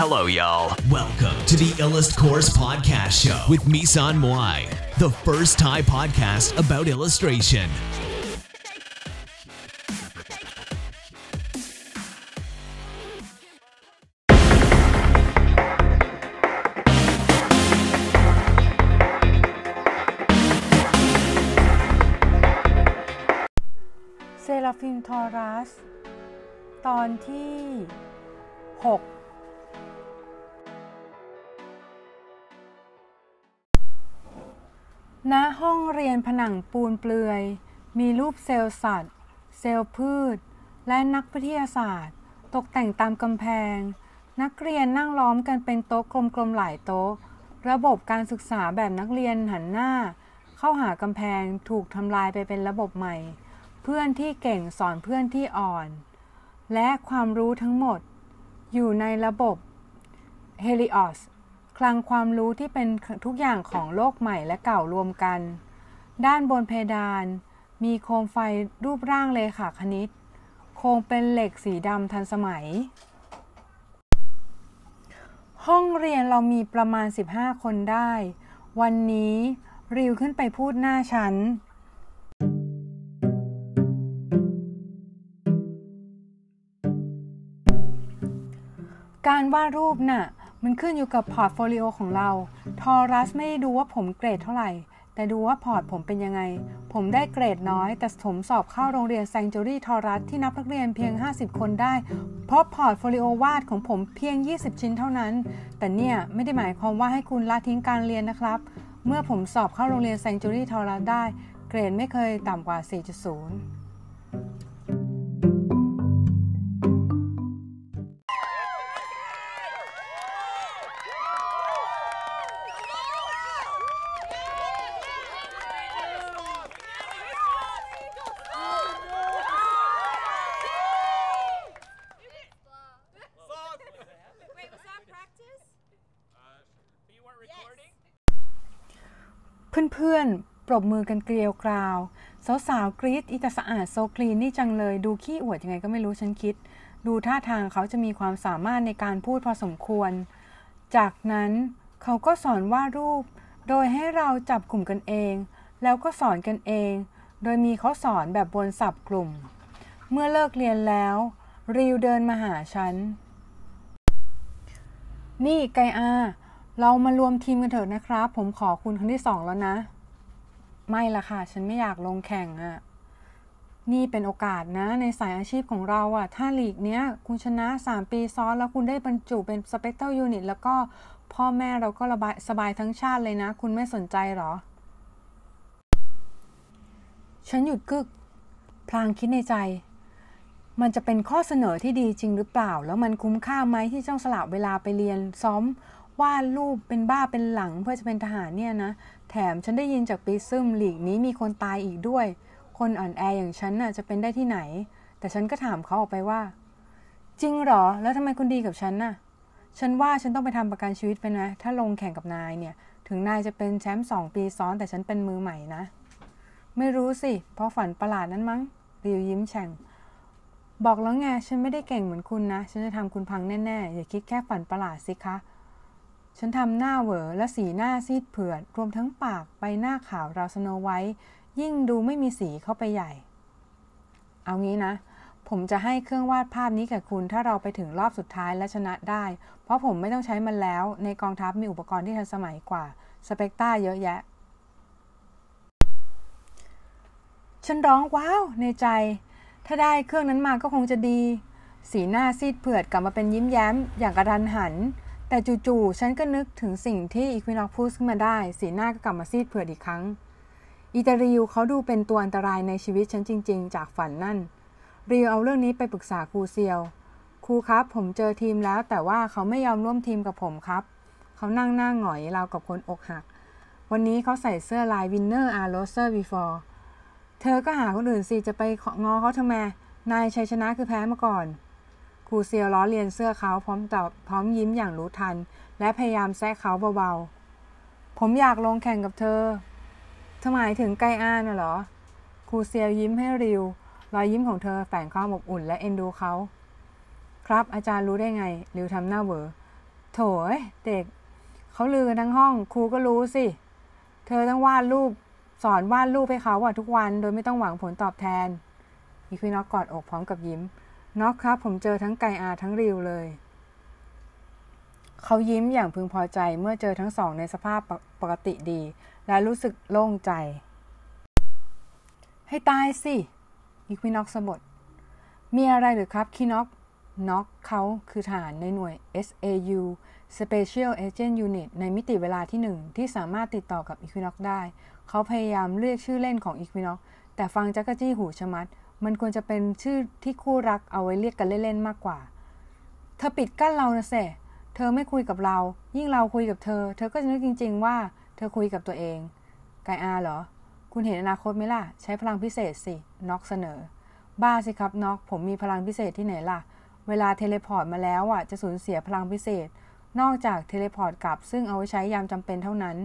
Hello, y'all. Welcome to the Illust Course Podcast Show with Misan Moai, the first Thai podcast about illustration. เซราฟิมทอรัส ตอนที่ 6 ณห้องเรียนผนังปูนเปลือย มีรูปเซลล์สัตว์ เซลล์พืช และนักวิทยาศาสตร์ ตกแต่งตามกำแพง นักเรียนนั่งล้อมกันเป็นโต๊ะกลมๆหลายโต๊ะ ระบบการศึกษาแบบนักเรียนหันหน้า เข้าหากำแพงถูกทำลายไปเป็นระบบใหม่ เพื่อนที่เก่งสอนเพื่อนที่อ่อน และความรู้ทั้งหมด อยู่ในระบบ Helios คลังความรู้ที่เป็นทุกอย่างของโลกใหม่และเก่ารวมกัน ด้านบนเพดาน มีโคมไฟรูปร่างเลขาคณิต โครงเป็นเหล็กสีดำทันสมัย ห้องเรียนเรามีประมาณ 15 คนได้ วันนี้ริวขึ้นไปพูดหน้าชั้นการวาดรูปน่ะ มันขึ้นอยู่กับ portfolio ของเรา ทอรัสไม่ได้ดูว่าผมเกรดเท่าไหร่ แต่ดูว่า port ผมเป็นยังไง ผมได้เกรดน้อย แต่ผมสอบเข้าโรงเรียนแซงจูรี่ทอรัสที่นับนักเรียนเพียง 50 คนได้ เพราะ portfolio วาดของผมเพียง 20 ชิ้นเท่านั้น แต่เนี่ยไม่ได้หมายความว่าให้คุณละทิ้งการเรียนนะครับ เมื่อผมสอบเข้าโรงเรียนแซงจูรี่ทอรัสได้ เกรดไม่เคยต่ำกว่า 4.0 เพื่อนๆ ปรบมือกันเกลียวกราว สาวๆกรี๊ดอีตาสะอาดโซคลีนนี่จังเลย ดูขี้อวดยังไงก็ไม่รู้ฉันคิด ดูท่าทางเขาจะมีความสามารถในการพูดพอสมควร จากนั้นเขาก็สอนวาดรูป โดยให้เราจับกลุ่มกันเอง แล้วก็สอนกันเอง โดยมีเขาสอนแบบบนสับกลุ่ม เมื่อเลิกเรียนแล้ว ริวเดินมาหาฉัน นี่ไกอา เรามารวมทีมกันเถอะนะครับ ผมขอคุณครั้งที่สองแล้วนะ ไม่ละค่ะ ฉันไม่อยากลงแข่งอะ่ะ นี่เป็นโอกาสนะ ในสายอาชีพของเราอะ่ะ ถ้าลีกเนี้ย คุณชนะ 3 ปีซ้อน แล้วคุณได้บรรจุเป็น Specter Unit แล้วก็พ่อแม่เราก็ระบายสบายทั้งชาติเลยนะ คุณไม่สนใจหรอ ฉันหยุดกึก พลางคิดในใจ มันจะเป็นข้อเสนอที่ดีจริงหรือเปล่า แล้วมันคุ้มค่าไหมที่ต้องสละเวลาไปเรียนซ้อม วาดรูปเป็นบ้าเป็นหลังเพื่อจะเป็นทหารเนี่ยนะ แถมฉันได้ยินจากปีซึมหลีกนี้มีคนตายอีกด้วย คนอ่อนแออย่างฉันน่ะจะเป็นได้ที่ไหน แต่ฉันก็ถามเขาออกไปว่า จริงเหรอ แล้วทำไมคุณดีกับฉันน่ะ ฉันว่าฉันต้องไปทำประกันชีวิตไปนะ ถ้าลงแข่งกับนายเนี่ย ถึงนายจะเป็นแชมป์สองปีซ้อน แต่ฉันเป็นมือใหม่นะ ไม่รู้สิ เพราะฝันประหลาดนั้นมั้งริวยิ้มแฉ่งบอกแล้วไงฉันไม่ได้เก่งเหมือนคุณนะ ฉันจะทำคุณพังแน่ๆ อย่าคิดแค่ฝันประหลาดสิคะ ฉันทำหน้าเหวอและสีหน้าซีดเผือด รวมทั้งปากใบหน้าขาวราวสโนไวท์ยิ่งดูไม่มีสีเข้าไปใหญ่ เอางี้นะ ผมจะให้เครื่องวาดภาพนี้กับคุณ ถ้าเราไปถึงรอบสุดท้ายและชนะได้ เพราะผมไม่ต้องใช้มันแล้ว ในกองทัพมีอุปกรณ์ที่ทันสมัยกว่า สเปกตาเยอะแยะ ฉันร้องว้าว ในใจ ถ้าได้เครื่องนั้นมาก็คงจะดี สีหน้าซีดเผือดกลับมาเป็นยิ้มแย้ม อย่างกระดันหัน แต่จู่ๆ ฉันก็นึกถึงสิ่งที่อีควินอคพูดขึ้นมาได้ สีหน้าก็กลับมาซีดเผือดอีกครั้งอีตาริวเขาดูเป็นตัวอันตรายในชีวิตฉันจริง ๆ จากฝันนั่น ริวเอาเรื่องนี้ไปปรึกษาครูเซียว ครูครับ ผมเจอทีมแล้ว แต่ว่าเขาไม่ยอมร่วมทีมกับผมครับ เขานั่งหน้าหงอยราวกับคนอกหัก วันนี้เขาใส่เสื้อลาย Winner are Loser before เธอก็หาคนอื่นสิจะไปงอเขาทำไม นายชัยชนะคือแพ้มาก่อน ครูเซียวล้อเลียนเสื้อเขาพร้อมตอบพร้อมยิ้มอย่างรู้ทัน และพยายามแซะเขาเบาๆ ผมอยากลงแข่งกับเธอทำไมถึงไกอ้าน่ะเหรอ ครูเซียวยิ้มให้ริว รอยยิ้มของเธอแฝงความอบอุ่นและเอ็นดูเขา ครับอาจารย์รู้ได้ไง ริวทำหน้าเวอโถยเด็ก เขาลือกันทั้งห้อง ครูก็รู้สิ เธอต้องวาดรูปสอนวาดรูปให้เขาอะทุกวัน โดยไม่ต้องหวังผลตอบแทนอีควินอกกอดอกพร้อมกับยิ้ม น็อกครับ ผมเจอทั้งไกอาทั้งริวเลย เขายิ้มอย่างพึงพอใจเมื่อเจอทั้งสองในสภาพปกติดี และรู้สึกโล่งใจ ให้ตายสิอีควินอกสบทมีอะไรหรือครับคีน็อกน็อกเขาคือฐานในหน่วย SAU Special Agent Unit ในมิติเวลาที่หนึ่งที่สามารถติดต่อกับ Equinox ได้ เขาพยายามเรียกชื่อเล่นของ Equinox แต่ฟังจักรจี้หูชะมัด มันควรจะเป็นชื่อที่คู่รักเอาไว้เรียกกันเล่นๆมากกว่า เธอปิดกั้นเรานะเสเธอไม่คุยกับเรา ยิ่งเราคุยกับเธอ เธอก็จะนึกจริง ๆ ว่า เธอคุยกับตัวเองไกอาเหรอ คุณเห็นอนาคตไหมล่ะ ใช้พลังพิเศษสิ น็อกเสนอ บ้าสิครับน็อกผมมีพลังพิเศษที่ไหนล่ะ เวลา teleport มาแล้วอะ จะสูญเสียพลังพิเศษ นอกจาก teleport กลับ ซึ่งเอาไว้ใช้ยามจำเป็นเท่านั้น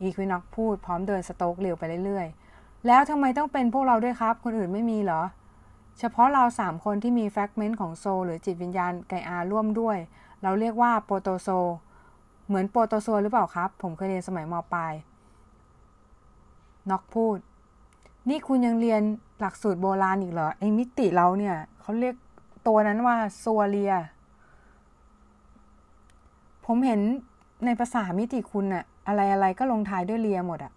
อีควินอกพูดพร้อมเดินสโต๊กเร็วไปเรื่อยๆ แล้วทำไมต้องเป็นพวกเราด้วยครับ คนอื่นไม่มีเหรอ เฉพาะเราสามคนที่มี fragment ของ soul หรือจิตวิญญาณไกอาร่วมด้วย เราเรียกว่าโปรโตโซ เหมือนโปรโตโซหรือเปล่าครับ ผมเคยเรียนสมัยมปลายน็อกพูด นี่คุณยังเรียนหลักสูตรโบราณอีกเหรอ ไอ้มิติเราเนี่ยเขาเรียกตัวนั้นว่าซัวเลีย ผมเห็นในภาษามิติคุณอะอะไรอะไรก็ลงท้ายด้วยเลียหมดอะ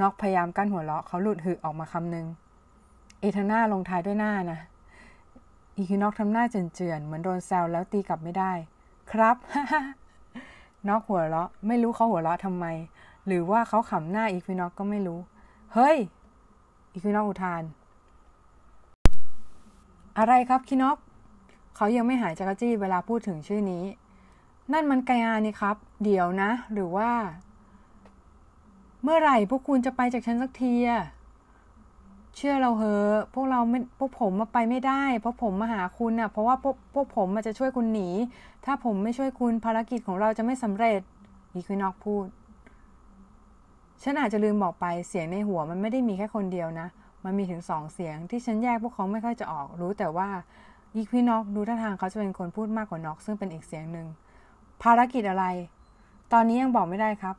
น็อกพยายามกั้นหัวเราะเขาหลุดหึออกมาคำหนึงเอทาน่าลงท้ายด้วยหน้านะ อีคินอกทำหน้าเจือนๆเหมือนโดนแซวแล้วตีกลับไม่ได้ ครับนอกหัวเราะ ไม่รู้เขาหัวเราะทำไม หรือว่าเขาขำหน้าอีควินอกก็ไม่รู้ เฮ้ย อีควินอกอุทาน อะไรครับคินอกเขายังไม่หายจากจี้เวลาพูดถึงชื่อนี้ นั่นมันไกอานี่ครับ เดี๋ยวนะ หรือว่า มื่อไหร่พวกคุณจะไปจากฉันสักทีอะเชื่อเราเหอะพวกเราไม่พวกผมมาไปไม่ได้ เพราะผมมาหาคุณน่ะเพราะว่าพวกพวกผมมาจะช่วยคุณหนี ถ้าผมไม่ช่วยคุณภารกิจของเราจะไม่สำเร็จอีควินอกพูด ฉันอาจจะลืมบอกไปเสียงในหัวมันไม่ได้มีแค่คนเดียวนะ มันมีถึงสองเสียงที่ฉันแยกพวกเขาไม่ค่อยจะออก รู้แต่ว่าอีควินอกดูท่าทางเขาจะเป็นคนพูดมากกว่านอกซึ่งเป็นอีกเสียงหนึ่งภารกิจอะไร ตอนนี้ยังบอกไม่ได้ครับ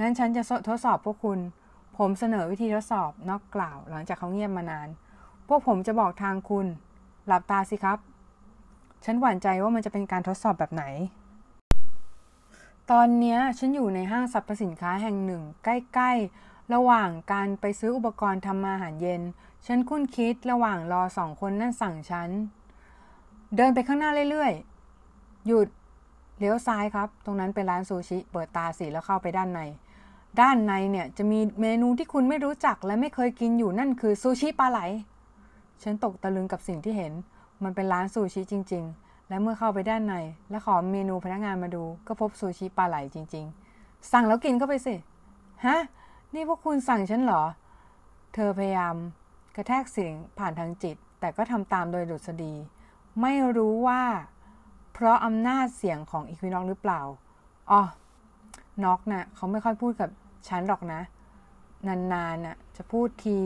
งั้นฉันจะทดสอบพวกคุณ ผมเสนอวิธีทดสอบนอกกล่าว หลังจากเขาเงียบมานาน พวกผมจะบอกทางคุณ หลับตาสิครับ ฉันหวั่นใจว่ามันจะเป็นการทดสอบแบบไหน ตอนนี้ฉันอยู่ในห้างสรรพสินค้าแห่งหนึ่ง ใกล้ ๆ ระหว่างการไปซื้ออุปกรณ์ทำอาหารเย็น ฉันคุ้นคิดระหว่างรอสองคนนั่นสั่งฉัน เดินไปข้างหน้าเรื่อยๆ หยุด เลี้ยวซ้ายครับ ตรงนั้นเป็นร้านซูชิ เปิดตาสีแล้วเข้าไปด้านใน ด้านในเนี่ยจะมีเมนูที่คุณไม่รู้จักและไม่เคยกินอยู่นั่นคือซูชิปลาไหล ฉันตกตะลึงกับสิ่งที่เห็น มันเป็นร้านซูชิจริง ๆ และเมื่อเข้าไปด้านใน และขอเมนูพนักงานมาดู ก็พบซูชิปลาไหลจริง ๆ สั่งแล้วกินเข้าไปสิ ฮะ นี่พวกคุณสั่งฉันเหรอ เธอพยายาม กระแทกเสียงผ่านทางจิต แต่ก็ทำตามโดยดุษฎี ไม่รู้ว่า เพราะอำนาจเสียงของอีควินอกหรือเปล่าอ๋อน็อกนะ่ะเขาไม่ค่อยพูดกับฉันหรอกนะ นานๆน่ะจะพูดที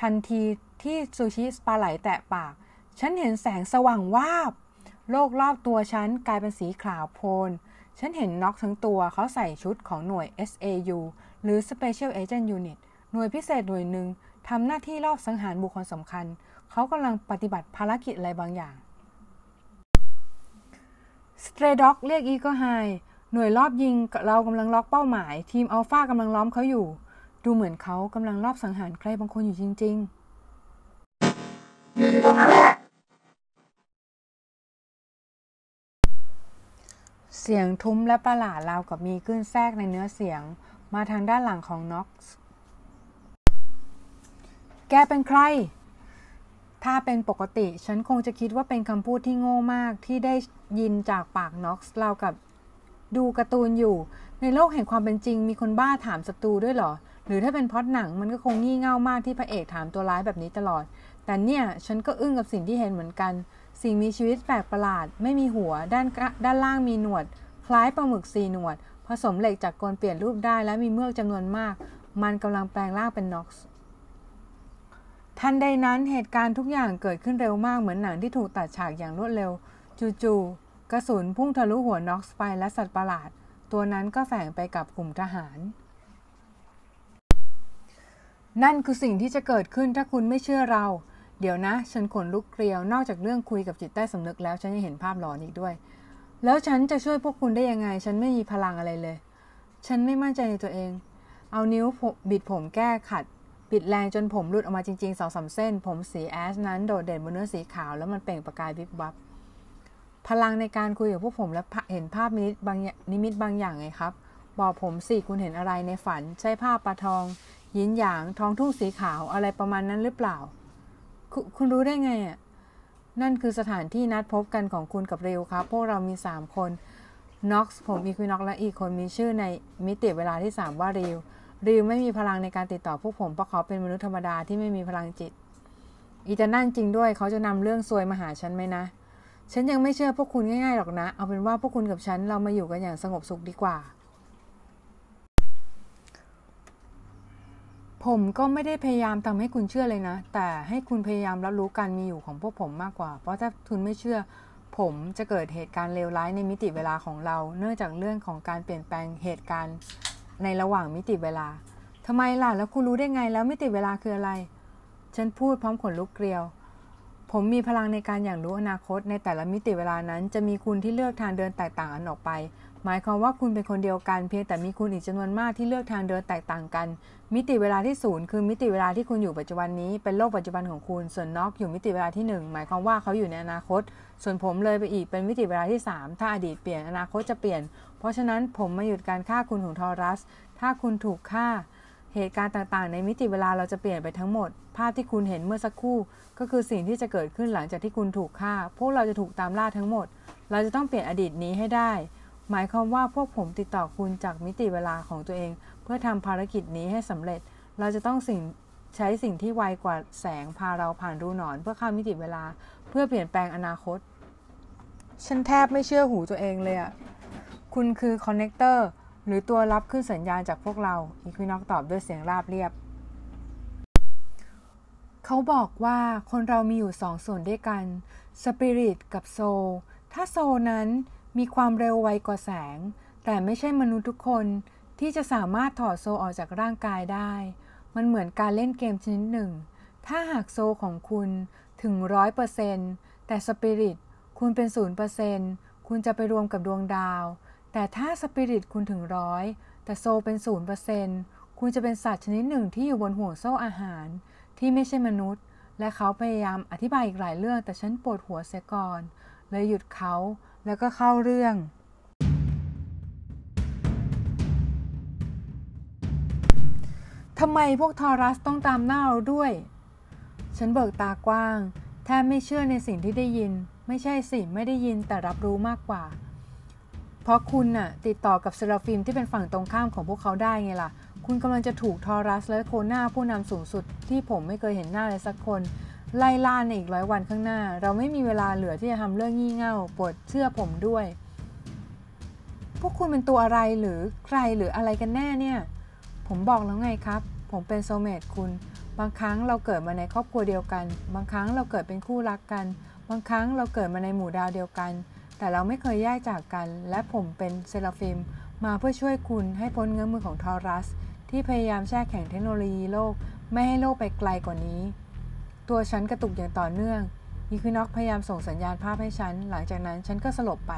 ทันทีที่ซูชิปลาไหลแตะปาก ฉันเห็นแสงสว่างวาบ โลกรอบตัวฉันกลายเป็นสีขาวโพลนฉันเห็นน็อกทั้งตัวเขาใส่ชุดของหน่วย SAU หรือ Special Agent Unit หน่วยพิเศษหน่วยหนึ่งทำหน้าที่รอบสังหารบุคคลสำคัญ เขากำลังปฏิบัติภารกิจอะไรบางอย่าง Stray Dog เรียก Eagle High หน่วยรอบยิงเรากำลังล็อกเป้าหมาย ทีมอัลฟากำลังล้อมเขาอยู่ ดูเหมือนเขากำลังรอบสังหารใครบางคนอยู่จริง ๆ เสียงทุ้มและประหลาดราวกับมีขึ้นแทรกในเนื้อเสียง มาทางด้านหลังของน็อกซ์ แกเป็นใคร ถ้าเป็นปกติ ฉันคงจะคิดว่าเป็นคำพูดที่โง่มากที่ได้ยินจากปากน็อกซ์เรากับดูการ์ตูนอยู่ ในโลกแห่งความเป็นจริง มีคนบ้าถามศัตรูด้วยเหรอ หรือถ้าเป็นพอดหนังมันก็คงงี่เง่ามากที่พระเอกถามตัวร้ายแบบนี้ตลอด แต่เนี่ยฉันก็อึ้งกับสิ่งที่เห็นเหมือนกัน สิ่งมีชีวิตแปลกประหลาด ไม่มีหัว ด้านด้านล่างมีหนวด คล้ายปลาหมึกสีหนวด ผสมเหล็กจากกลเปลี่ยนรูปได้และมีเมือกจำนวนมาก มันกำลังแปลงร่างเป็นน็อกซ์ ทันใดนั้นเหตุการณ์ทุกอย่างเกิดขึ้นเร็วมากเหมือนหนังที่ถูกตัดฉากอย่างรวดเร็ว จู่ๆกระสุนพุ่งทะลุหัวน็อกไปและสัตว์ประหลาด ตัวนั้นก็แฝงไปกับกลุ่มทหาร นั่นคือสิ่งที่จะเกิดขึ้นถ้าคุณไม่เชื่อเรา เดี๋ยวนะ ฉันขนลุกเกลียวนอกจากเรื่องคุยกับจิตใต้สำนึกแล้วฉันยังเห็นภาพหลอนอีกด้วย แล้วฉันจะช่วยพวกคุณได้ยังไง ฉันไม่มีพลังอะไรเลย ฉันไม่มั่นใจในตัวเอง เอานิ้วบิดผมแก้ขัด บิดแรงจนผมหลุดออกมาจริงๆสองสาเส้น ผมสีแอชนั้นโดดเด่นบนเนื้อสีขาวแล้วมันเปล่งประกายวิบวับ พลังในการคุยกับพวกผมและเห็นภาพนิมิตบางนิมิตบางอย่างไงครับ บอกผมสิคุณเห็นอะไรในฝัน ใช่ภาพปลาทอง ยินหยางทองทุ่งสีขาวอะไรประมาณนั้นหรือเปล่า คคุณรู้ได้ไงอะนั่นคือสถานที่นัดพบกันของคุณกับเรวครับ พวกเรามี 3 คนน็อกซ์ผมอีควิน็อกและอีกคนมีชื่อในมิติเวลาที่ 3 ว่าเรว ริวไม่มีพลังในการติดต่อพวกผมเพราะเขาเป็นมนุษย์ธรรมดาที่ไม่มีพลังจิต อีจะนั่นจริงด้วย เขาจะนำเรื่องซวยมาหาฉันไหมนะ ฉันยังไม่เชื่อพวกคุณง่ายๆหรอกนะ เอาเป็นว่าพวกคุณกับฉันเรามาอยู่กันอย่างสงบสุขดีกว่า ผมก็ไม่ได้พยายามทำให้คุณเชื่อเลยนะ แต่ให้คุณพยายามรับรู้การมีอยู่ของพวกผมมากกว่า เพราะถ้าคุณไม่เชื่อ ผมจะเกิดเหตุการณ์เลวร้ายในมิติเวลาของเรา เนื่องจากเรื่องของการเปลี่ยนแปลงเหตุการณ์ ในระหว่างมิติเวลาทำไมล่ะแล้วคุณรู้ได้ไงแล้วมิติเวลาคืออะไร ฉันพูดพร้อมขนลุกเกลียว ผมมีพลังในการอย่างรู้อนาคต ในแต่ละมิติเวลานั้น จะมีคุณที่เลือกทางเดินแตกต่างกันออกไป หมายความว่าคุณเป็นคนเดียวกันเพียงแต่มีคุณอีกจำนวนมากที่เลือกทางเดินแตกต่างกัน มิติเวลาที่ศูนย์คือมิติเวลาที่คุณอยู่ปัจจุบันนี้เป็นโลกปัจจุบันของคุณ ส่วนน็อกอยู่มิติเวลาที่ 1 หมายความว่าเขาอยู่ในอนาคต ส่วนผมเลยไปอีกเป็นมิติเวลาที่ 3 ถ้าอดีตเปลี่ยนอนาคตจะเปลี่ยน ราะฉะนั้นผมมาหยุดการฆ่าคุณของทอรัส ถ้าคุณถูกฆ่า เหตุการณ์ต่างๆ ในมิติเวลาเราจะเปลี่ยนไปทั้งหมด ภาพที่คุณเห็นเมื่อสักครู่ ก็คือสิ่งที่จะเกิดขึ้นหลังจากที่คุณถูกฆ่า พวกเราจะถูกตามล่าทั้งหมด เราจะต้องเปลี่ยนอดีตนี้ให้ได้ หมายความว่าพวกผมติดต่อคุณจากมิติเวลาของตัวเอง เพื่อทำภารกิจนี้ให้สำเร็จ เราจะต้องสิ่งใช้สิ่งที่ไวกว่าแสงพาเราผ่านรูหนอน เพื่อข้ามมิติเวลา เพื่อเปลี่ยนแปลงอนาคต ฉันแทบไม่เชื่อหูตัวเองเลยอะ คุณคือ connector หรือตัวรับคลื่นสัญญาณจากพวกเราอีควินอกตอบด้วยเสียงราบเรียบ เขาบอกว่าคนเรามีอยู่สองส่วนด้วยกันสปิริตกับ soul ถ้า soul นั้นมีความเร็วไวกว่าแสง แต่ไม่ใช่มนุษย์ทุกคนที่จะสามารถถอด soul ออกจากร่างกายได้ มันเหมือนการเล่นเกมชนิดหนึ่ง ถ้าหากโซลของคุณถึงร้อยเปอร์เซนแต่สปิริตคุณเป็นศูนย์เปอร์เซนคุณจะไปรวมกับดวงดาว แต่ถ้าสปิริตคุณถึงร้อยแต่โซเป็นศูนย์เปอร์เซนคุณจะเป็นสัตว์ชนิดหนึ่งที่อยู่บนห่วงโซ่อาหาร ที่ไม่ใช่มนุษย์ และเขาพยายามอธิบายอีกหลายเรื่อง แต่ฉันปวดหัวเสียก่อนเลยหยุดเขาแล้วก็เข้าเรื่อง ทำไมพวกทอรัสต้องตามหน้าเราด้วย ฉันเบิกตากว้าง แทบไม่เชื่อในสิ่งที่ได้ยิน ไม่ใช่สิ ไม่ได้ยินแต่รับรู้มากกว่า เพราะคุณน่ะติดต่อกับเซราฟิมที่เป็นฝั่งตรงข้ามของพวกเขาได้ไงล่ะ คุณกำลังจะถูกทอรัสและโคนาผู้นำสูงสุดที่ผมไม่เคยเห็นหน้าเลยสักคน ไล่ล่าในอีกร้อยวันข้างหน้า เราไม่มีเวลาเหลือที่จะทำเรื่องงี่เง่าปวดเชื่อผมด้วย พวกคุณเป็นตัวอะไรหรือใครหรืออะไรกันแน่เนี่ย ผมบอกแล้วไงครับ ผมเป็น soulmate คุณบางครั้งเราเกิดมาในครอบครัวเดียวกัน บางครั้งเราเกิดเป็นคู่รักกัน บางครั้งเราเกิดมาในหมู่ดาวเดียวกัน แต่เราไม่เคยแยกจากกัน และผมเป็น Seraphim มาเพื่อช่วยคุณให้พ้นเงื้อมมือของทอรัส ที่พยายามแช่แข็งเทคโนโลยีโลก ไม่ให้โลกไปไกลกว่านี้ ตัวฉันกระตุกอย่างต่อเนื่องอีควินอกพยายามส่งสัญญาณภาพให้ฉัน หลังจากนั้นฉันก็สลบไป